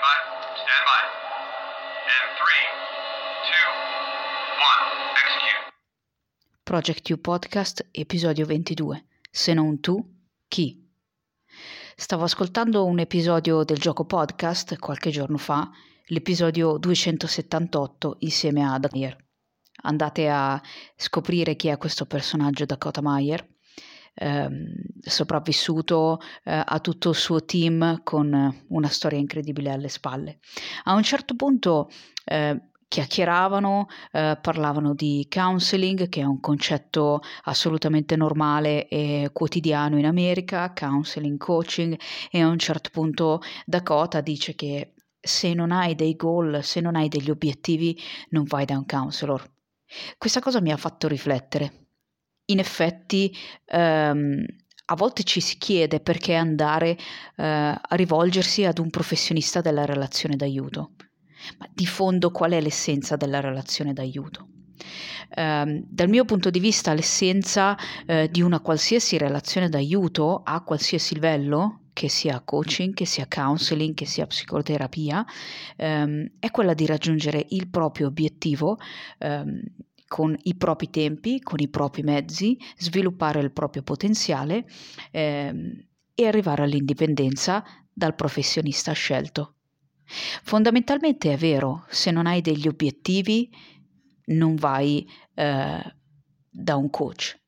By. Stand by. And three, two, one. Execute. Project You Podcast, episodio 22. Se non tu, chi? Stavo ascoltando un episodio del gioco podcast qualche giorno fa, l'episodio 278 insieme a Daniel. Andate a scoprire chi è questo personaggio Dakota Meyer, ehm, sopravvissuto eh, a tutto il suo team con una storia incredibile alle spalle. A un certo punto eh, chiacchieravano, eh, parlavano di counseling, che è un concetto assolutamente normale e quotidiano in America, counseling, coaching, e a un certo punto Dakota dice che se non hai dei goal, se non hai degli obiettivi, non vai da un counselor. Questa cosa mi ha fatto riflettere. In effetti, ehm, a volte ci si chiede perché andare eh, a rivolgersi ad un professionista della relazione d'aiuto. Ma di fondo qual è l'essenza della relazione d'aiuto? Eh, dal mio punto di vista l'essenza eh, di una qualsiasi relazione d'aiuto a qualsiasi livello, che sia coaching, che sia counseling, che sia psicoterapia, ehm, è quella di raggiungere il proprio obiettivo ehm, con i propri tempi, con i propri mezzi, sviluppare il proprio potenziale ehm, e arrivare all'indipendenza dal professionista scelto. Fondamentalmente è vero, se non hai degli obiettivi non vai eh, da un coach.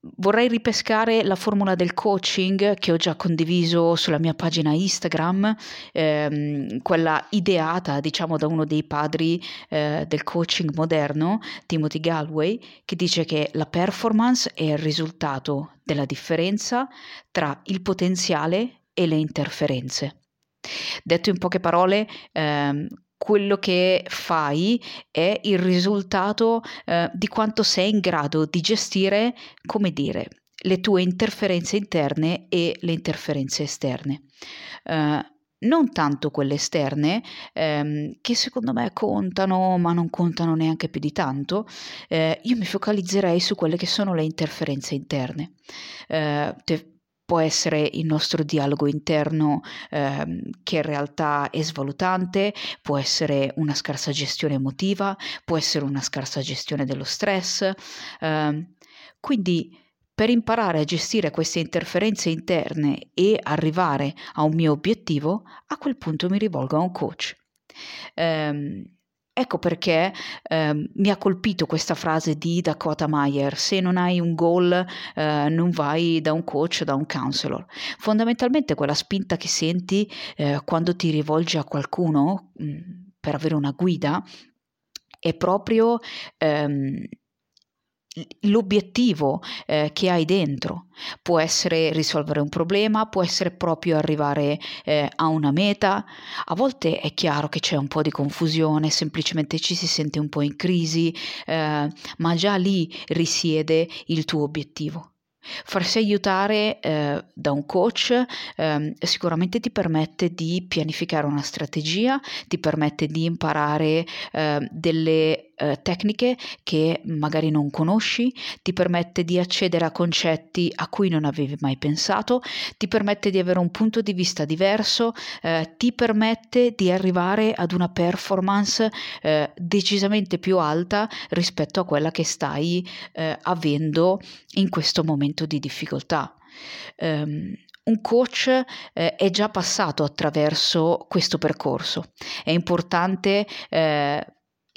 Vorrei ripescare la formula del coaching che ho già condiviso sulla mia pagina Instagram, ehm, quella ideata diciamo da uno dei padri eh, del coaching moderno, Timothy Galway, che dice che la performance è il risultato della differenza tra il potenziale e le interferenze. Detto in poche parole, ehm, quello che fai è il risultato eh, di quanto sei in grado di gestire, come dire, le tue interferenze interne e le interferenze esterne. Uh, non tanto quelle esterne, ehm, che secondo me contano, ma non contano neanche più di tanto, eh, io mi focalizzerei su quelle che sono le interferenze interne. Eh, te, può essere il nostro dialogo interno ehm, che in realtà è svalutante, può essere una scarsa gestione emotiva, può essere una scarsa gestione dello stress. Ehm, quindi per imparare a gestire queste interferenze interne e arrivare a un mio obiettivo, a quel punto mi rivolgo a un coach. Ehm, Ecco perché eh, mi ha colpito questa frase di Dakota Meyer, se non hai un goal eh, non vai da un coach, da un counselor. Fondamentalmente quella spinta che senti eh, quando ti rivolgi a qualcuno mh, mm, per avere una guida è proprio ehm, l'obiettivo eh, che hai dentro. Può essere risolvere un problema, può essere proprio arrivare eh, a una meta. A volte è chiaro che c'è un po' di confusione, semplicemente ci si sente un po' in crisi, eh, ma già lì risiede il tuo obiettivo. Farsi aiutare eh, da un coach eh, sicuramente ti permette di pianificare una strategia, ti permette di imparare eh, delle eh, tecniche che magari non conosci, ti permette di accedere a concetti a cui non avevi mai pensato, ti permette di avere un punto di vista diverso, eh, ti permette di arrivare ad una performance eh, decisamente più alta rispetto a quella che stai eh, avendo in questo momento di difficoltà. Um, un coach eh, è già passato attraverso questo percorso. È importante eh,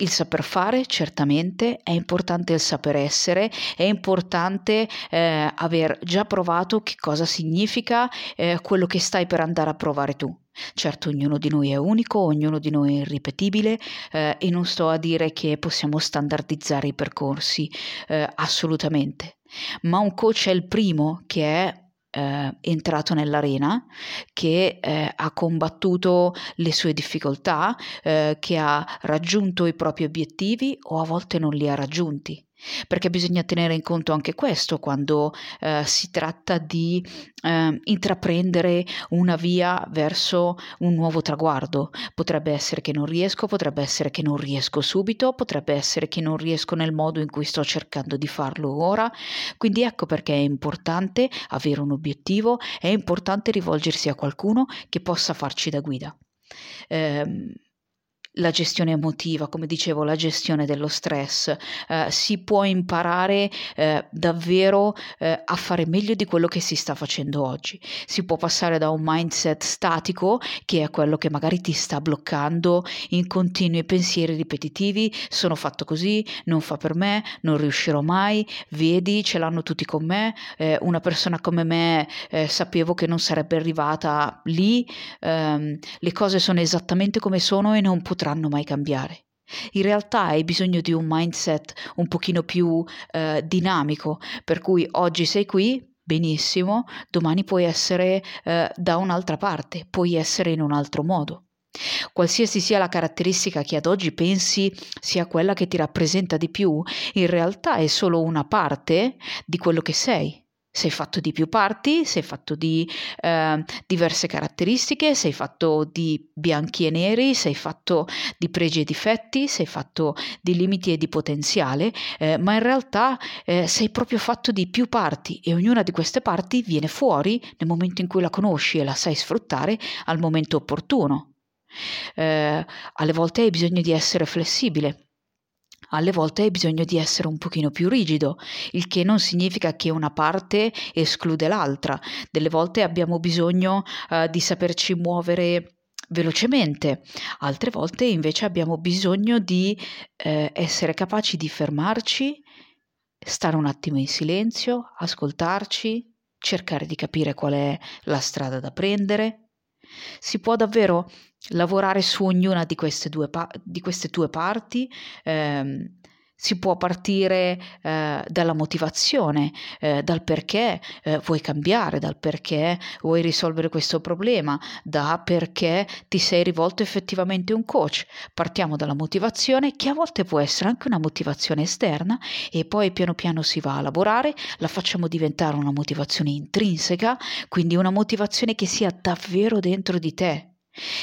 il saper fare, certamente, è importante il saper essere, è importante eh, aver già provato che cosa significa eh, quello che stai per andare a provare tu. Certo, ognuno di noi è unico, ognuno di noi è irripetibile eh, e non sto a dire che possiamo standardizzare i percorsi, eh, assolutamente. Ma un coach è il primo che è eh, entrato nell'arena, che eh, ha combattuto le sue difficoltà, eh, che ha raggiunto i propri obiettivi o a volte non li ha raggiunti. Perché bisogna tenere in conto anche questo quando eh, si tratta di eh, intraprendere una via verso un nuovo traguardo. Potrebbe essere che non riesco, potrebbe essere che non riesco subito, potrebbe essere che non riesco nel modo in cui sto cercando di farlo ora. Quindi ecco perché è importante avere un obiettivo, è importante rivolgersi a qualcuno che possa farci da guida. Eh, la gestione emotiva, come dicevo, la gestione dello stress, eh, si può imparare eh, davvero eh, a fare meglio di quello che si sta facendo oggi. Si può passare da un mindset statico, che è quello che magari ti sta bloccando in continui pensieri ripetitivi, sono fatto così, non fa per me, non riuscirò mai, vedi, ce l'hanno tutti con me, eh, una persona come me eh, sapevo che non sarebbe arrivata lì, ehm, le cose sono esattamente come sono e non potrò potranno mai cambiare. In realtà hai bisogno di un mindset un pochino più eh, dinamico, per cui oggi sei qui, benissimo, domani puoi essere eh, da un'altra parte, puoi essere in un altro modo. Qualsiasi sia la caratteristica che ad oggi pensi sia quella che ti rappresenta di più, in realtà è solo una parte di quello che sei. Sei fatto di più parti, sei fatto di eh, diverse caratteristiche, sei fatto di bianchi e neri, sei fatto di pregi e difetti, sei fatto di limiti e di potenziale, eh, ma in realtà eh, sei proprio fatto di più parti e ognuna di queste parti viene fuori nel momento in cui la conosci e la sai sfruttare al momento opportuno. Eh, alle volte hai bisogno di essere flessibile alle volte hai bisogno di essere un pochino più rigido, il che non significa che una parte esclude l'altra. Delle volte abbiamo bisogno uh, di saperci muovere velocemente, altre volte invece abbiamo bisogno di eh, essere capaci di fermarci, stare un attimo in silenzio, ascoltarci, cercare di capire qual è la strada da prendere. Si può davvero lavorare su ognuna di queste due, pa- di queste due parti. Ehm, si può partire eh, dalla motivazione, eh, dal perché eh, vuoi cambiare, dal perché vuoi risolvere questo problema, da perché ti sei rivolto effettivamente a un coach. Partiamo dalla motivazione, che a volte può essere anche una motivazione esterna, e poi piano piano si va a lavorare, la facciamo diventare una motivazione intrinseca, quindi una motivazione che sia davvero dentro di te,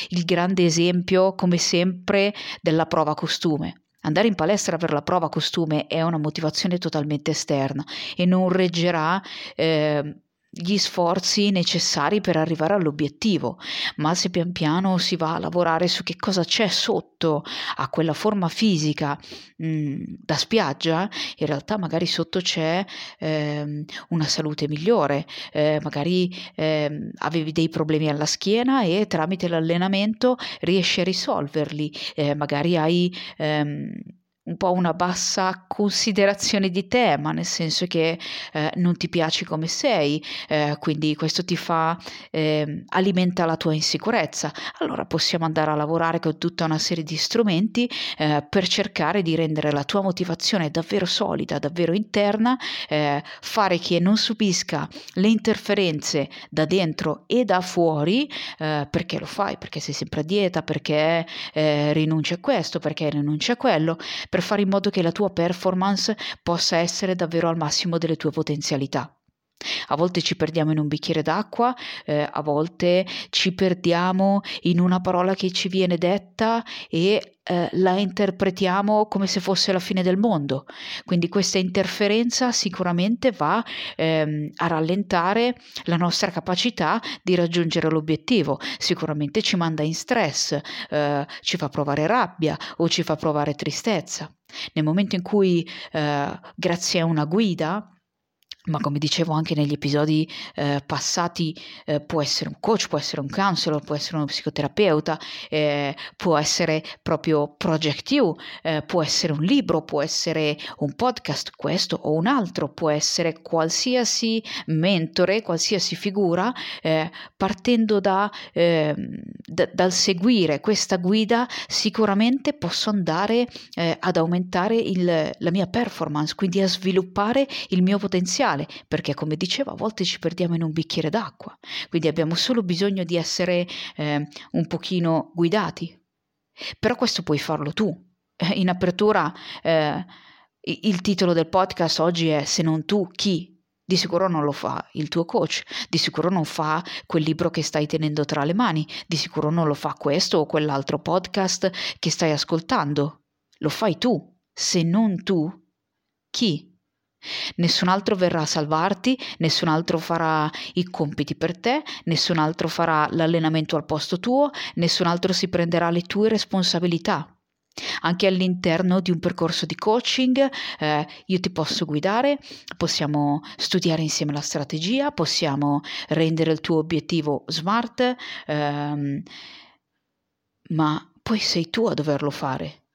il grande esempio, come sempre, della prova costume. Andare in palestra per la prova costume è una motivazione totalmente esterna e non reggerà eh, gli sforzi necessari per arrivare all'obiettivo, ma se pian piano si va a lavorare su che cosa c'è sotto a quella forma fisica mh, mm, da spiaggia, in realtà magari sotto c'è eh, una salute migliore, eh, magari eh, avevi dei problemi alla schiena e tramite l'allenamento riesci a risolverli, eh, magari hai ehm, un po' una bassa considerazione di te, ma nel senso che eh, non ti piaci come sei, eh, quindi questo ti fa eh, alimenta la tua insicurezza. Allora possiamo andare a lavorare con tutta una serie di strumenti eh, per cercare di rendere la tua motivazione davvero solida, davvero interna, eh, fare che non subisca le interferenze da dentro e da fuori, eh, perché lo fai, perché sei sempre a dieta, perché rinunci a questo, perché rinunci a quello per fare in modo che la tua performance possa essere davvero al massimo delle tue potenzialità. A volte ci perdiamo in un bicchiere d'acqua, eh, a volte ci perdiamo in una parola che ci viene detta e eh, la interpretiamo come se fosse la fine del mondo. Quindi questa interferenza sicuramente va ehm, a rallentare la nostra capacità di raggiungere l'obiettivo, sicuramente ci manda in stress, eh, ci fa provare rabbia o ci fa provare tristezza. Nel momento in cui, eh, grazie a una guida, ma come dicevo anche negli episodi eh, passati, eh, può essere un coach, può essere un counselor, può essere uno psicoterapeuta, eh, può essere proprio Project You, eh, può essere un libro, può essere un podcast, questo o un altro, può essere qualsiasi mentore, qualsiasi figura, eh, partendo da, ehm, d- dal seguire questa guida, sicuramente posso andare eh, ad aumentare il, la mia performance, quindi a sviluppare il mio potenziale potenziale, perché come dicevo a volte ci perdiamo in un bicchiere d'acqua, quindi abbiamo solo bisogno di essere eh, un pochino guidati. Però questo puoi farlo tu. In apertura eh, Il titolo del podcast oggi è Se non tu, chi? Di sicuro non lo fa il tuo coach, di sicuro non fa quel libro che stai tenendo tra le mani, di sicuro non lo fa questo o quell'altro podcast che stai ascoltando. Lo fai tu. Se non tu, chi? Nessun altro verrà a salvarti, nessun altro farà i compiti per te, nessun altro farà l'allenamento al posto tuo, nessun altro si prenderà le tue responsabilità. Anche all'interno di un percorso di coaching eh, io ti posso guidare, possiamo studiare insieme la strategia, possiamo rendere il tuo obiettivo smart, ehm, ma poi sei tu a doverlo fare.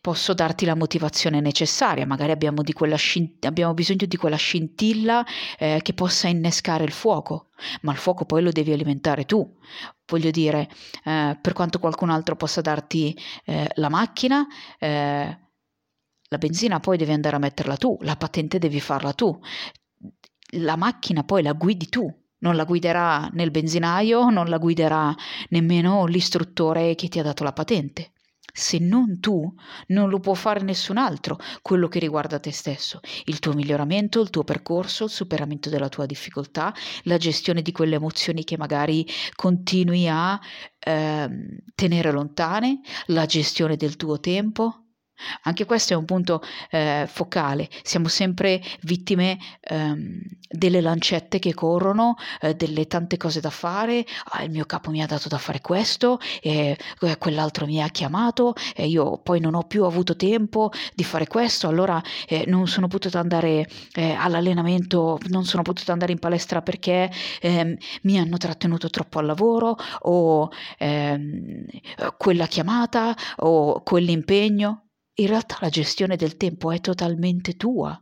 Posso darti la motivazione necessaria, magari abbiamo, scint- abbiamo bisogno di quella scintilla eh, che possa innescare il fuoco, ma il fuoco poi lo devi alimentare tu. Voglio dire, eh, per quanto qualcun altro possa darti eh, la macchina, eh, la benzina poi devi andare a metterla tu, la patente devi farla tu, la macchina poi la guidi tu, non la guiderà nel benzinaio, non la guiderà nemmeno l'istruttore che ti ha dato la patente se non tu, non lo può fare nessun altro, quello che riguarda te stesso, il tuo miglioramento, il tuo percorso, il superamento della tua difficoltà, la gestione di quelle emozioni che magari continui a eh, tenere lontane, la gestione del tuo tempo. Anche questo è un punto eh, focale, siamo sempre vittime ehm, delle lancette che corrono, eh, delle tante cose da fare, ah, il mio capo mi ha dato da fare questo, eh, quell'altro mi ha chiamato e io poi non ho più avuto tempo di fare questo, allora eh, non sono potuta andare eh, all'allenamento, non sono potuta andare in palestra perché ehm, mi hanno trattenuto troppo al lavoro o ehm, quella chiamata o quell'impegno in realtà la gestione del tempo è totalmente tua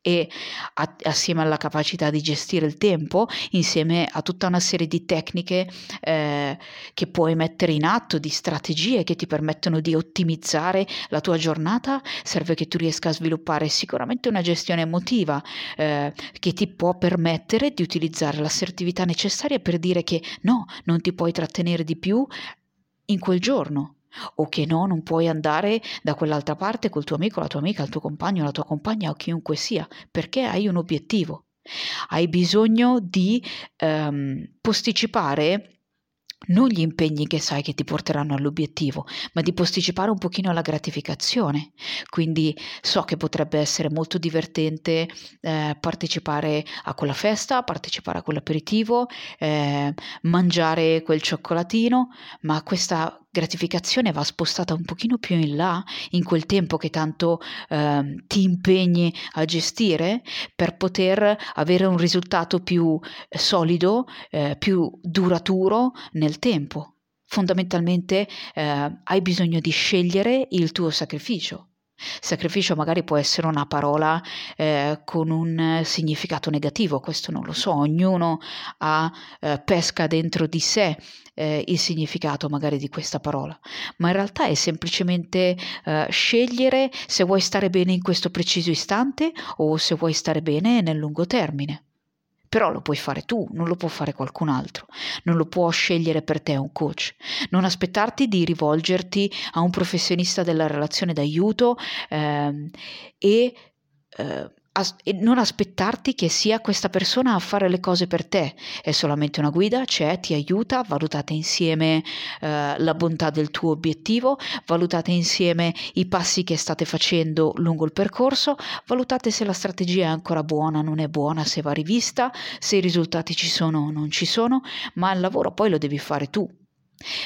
e a, assieme alla capacità di gestire il tempo, insieme a tutta una serie di tecniche eh, che puoi mettere in atto, di strategie che ti permettono di ottimizzare la tua giornata, serve che tu riesca a sviluppare sicuramente una gestione emotiva eh, che ti può permettere di utilizzare l'assertività necessaria per dire che no, non ti puoi trattenere di più in quel giorno o che no, non puoi andare da quell'altra parte col tuo amico, la tua amica, il tuo compagno, la tua compagna o chiunque sia, perché hai un obiettivo. Hai bisogno di ehm, posticipare non gli impegni che sai che ti porteranno all'obiettivo, ma di posticipare un pochino la gratificazione. Quindi so che potrebbe essere molto divertente eh, partecipare a quella festa, partecipare a quell'aperitivo, eh, mangiare quel cioccolatino, ma questa gratificazione va spostata un pochino più in là, in quel tempo che tanto eh, ti impegni a gestire per poter avere un risultato più solido, eh, più duraturo nel tempo. Fondamentalmente eh, hai bisogno di scegliere il tuo sacrificio. Sacrificio magari può essere una parola eh, con un significato negativo, questo non lo so, ognuno ha, eh, pesca dentro di sé eh, il significato magari di questa parola, ma in realtà è semplicemente eh, scegliere se vuoi stare bene in questo preciso istante o se vuoi stare bene nel lungo termine. Però lo puoi fare tu, non lo può fare qualcun altro, non lo può scegliere per te un coach. Non aspettarti di rivolgerti a un professionista della relazione d'aiuto ehm, e eh, e non aspettarti che sia questa persona a fare le cose per te, è solamente una guida, c'è, ti aiuta, valutate insieme eh, la bontà del tuo obiettivo, valutate insieme i passi che state facendo lungo il percorso, valutate se la strategia è ancora buona, non è buona, se va rivista, se i risultati ci sono o non ci sono, ma il lavoro poi lo devi fare tu,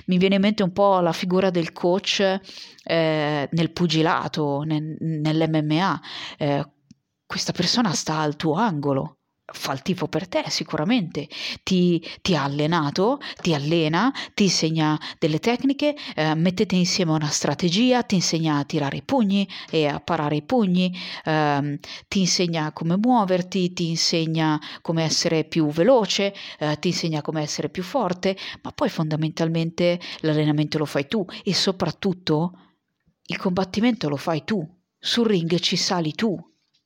mi viene in mente un po' la figura del coach eh, nel pugilato, nel, nell'MMA, eh, questa persona sta al tuo angolo, fa il tifo per te sicuramente, ti, ti, ha allenato, ti allena, ti insegna delle tecniche, eh, mettete insieme una strategia, ti insegna a tirare i pugni e a parare i pugni, eh, ti insegna come muoverti, ti insegna come essere più veloce, eh, ti insegna come essere più forte, ma poi fondamentalmente l'allenamento lo fai tu e soprattutto il combattimento lo fai tu, sul ring ci sali tu,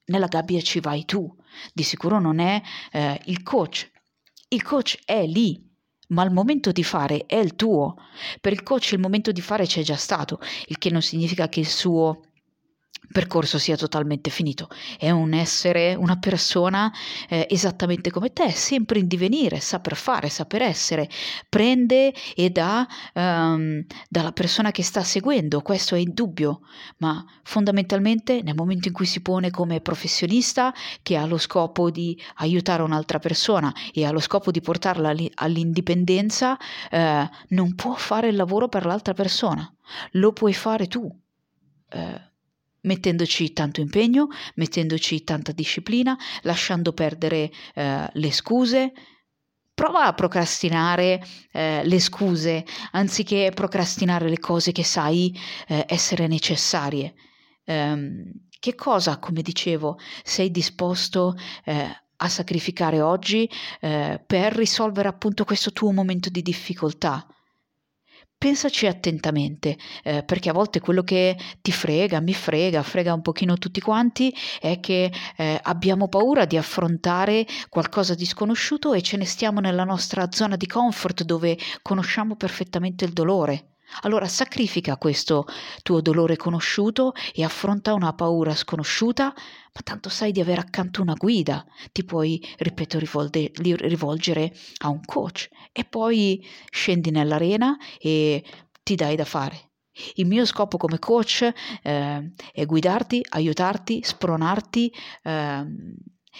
nella gabbia ci vai tu, di sicuro non è eh, il coach. Il coach è lì, ma il momento di fare è il tuo. Per il coach il momento di fare c'è già stato, il che non significa che il suo percorso sia totalmente finito. È un essere, una persona eh, esattamente come te, sempre in divenire, saper fare, saper essere, prende e dà um, dalla persona che sta seguendo, questo è indubbio, ma fondamentalmente nel momento in cui si pone come professionista che ha lo scopo di aiutare un'altra persona e ha lo scopo di portarla all'indipendenza, eh, non può fare il lavoro per l'altra persona, lo puoi fare tu. Eh, mettendoci tanto impegno, mettendoci tanta disciplina, lasciando perdere eh, le scuse. Prova a procrastinare eh, le scuse anziché procrastinare le cose che sai eh, essere necessarie. Um, che cosa, come dicevo, sei disposto eh, a sacrificare oggi eh, per risolvere appunto questo tuo momento di difficoltà? Pensaci attentamente, eh, perché a volte quello che ti frega, mi frega, frega un pochino tutti quanti, è che eh, abbiamo paura di affrontare qualcosa di sconosciuto e ce ne stiamo nella nostra zona di comfort dove conosciamo perfettamente il dolore. Allora sacrifica questo tuo dolore conosciuto e affronta una paura sconosciuta, ma tanto sai di avere accanto una guida, ti puoi, ripeto, rivolde, rivolgere a un coach e poi scendi nell'arena e ti dai da fare. Il mio scopo come coach eh, è guidarti, aiutarti, spronarti. Eh,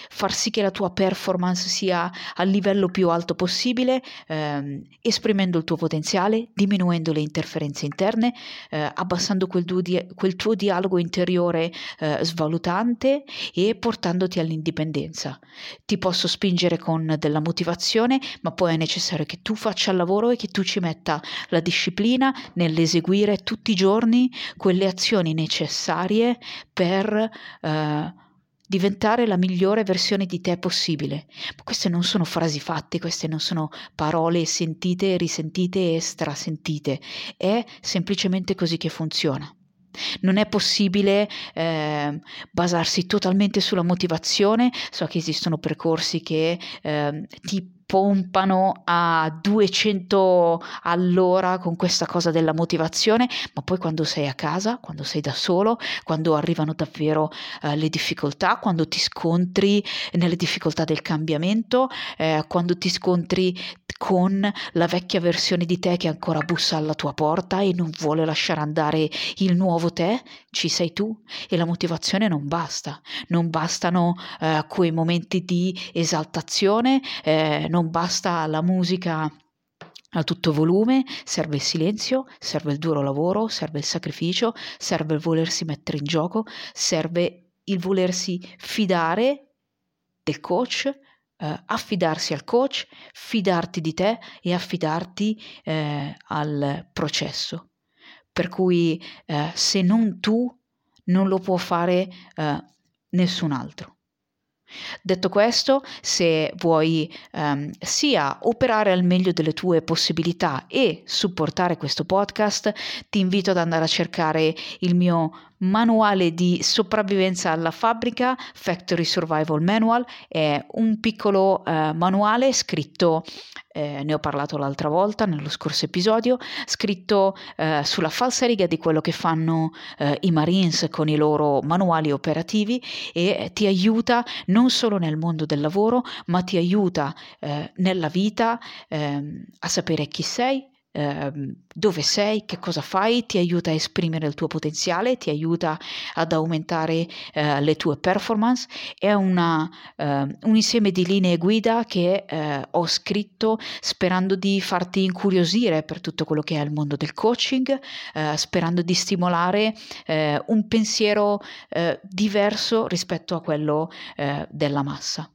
far sì che la tua performance sia al livello più alto possibile, ehm, esprimendo il tuo potenziale, diminuendo le interferenze interne, eh, abbassando quel, di- quel, tuo dialogo interiore eh, svalutante e portandoti all'indipendenza. Ti posso spingere con della motivazione, ma poi è necessario che tu faccia il lavoro e che tu ci metta la disciplina nell'eseguire tutti i giorni quelle azioni necessarie per... Eh, diventare la migliore versione di te possibile. Ma queste non sono frasi fatte, queste non sono parole sentite, risentite e strasentite. È semplicemente così che funziona. Non è possibile eh, basarsi totalmente sulla motivazione, so che esistono percorsi che eh, ti pompano a 200 all'ora con questa cosa della motivazione, ma poi quando sei a casa, quando sei da solo, quando arrivano davvero eh, le difficoltà, quando ti scontri nelle difficoltà del cambiamento, eh, quando ti scontri con la vecchia versione di te che ancora bussa alla tua porta e non vuole lasciare andare il nuovo te, ci sei tu? E la motivazione non basta, non bastano eh, quei momenti di esaltazione, eh, non basta la musica a tutto volume, serve il silenzio, serve il duro lavoro, serve il sacrificio, serve il volersi mettere in gioco, serve il volersi fidare del coach, eh, affidarsi al coach, fidarti di te e affidarti eh, al processo. Per cui eh, se non tu, non lo può fare eh, nessun altro. Detto questo, se vuoi um, sia operare al meglio delle tue possibilità e supportare questo podcast, ti invito ad andare a cercare il mio manuale di sopravvivenza alla fabbrica, Factory Survival Manual, è un piccolo eh, manuale scritto, eh, ne ho parlato l'altra volta nello scorso episodio, scritto eh, sulla falsariga di quello che fanno eh, i Marines con i loro manuali operativi e ti aiuta non solo nel mondo del lavoro, ma ti aiuta eh, nella vita ehm, a sapere chi sei, Ehm, dove sei, che cosa fai, ti aiuta a esprimere il tuo potenziale, ti aiuta ad aumentare eh, le tue performance. È una, eh, un insieme di linee guida che eh, ho scritto sperando di farti incuriosire per tutto quello che è il mondo del coaching, eh, sperando di stimolare eh, un pensiero diverso rispetto a quello della massa.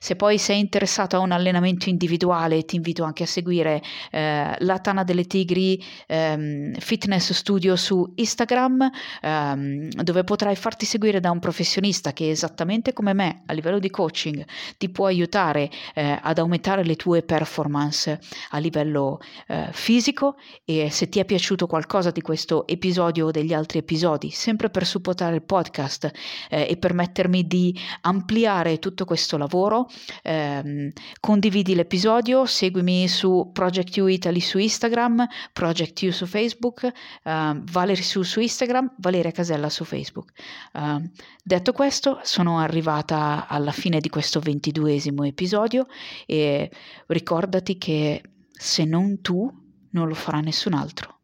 Se poi sei interessato a un allenamento individuale, ti invito anche a seguire eh, la Tana delle Tigri ehm, Fitness Studio su Instagram, ehm, dove potrai farti seguire da un professionista che esattamente come me a livello di coaching ti può aiutare eh, ad aumentare le tue performance a livello eh, fisico. E se ti è piaciuto qualcosa di questo episodio o degli altri episodi, sempre per supportare il podcast eh, e permettermi di ampliare tutto questo lavoro lavoro, ehm, condividi l'episodio, seguimi su Project You Italy su Instagram, Project You su Facebook, uh, Valerie su, su Instagram, Valeria Casella su Facebook. Uh, detto questo, sono arrivata alla fine di questo ventiduesimo episodio e ricordati che se non tu, non lo farà nessun altro.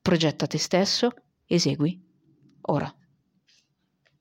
Progetta te stesso, esegui ora.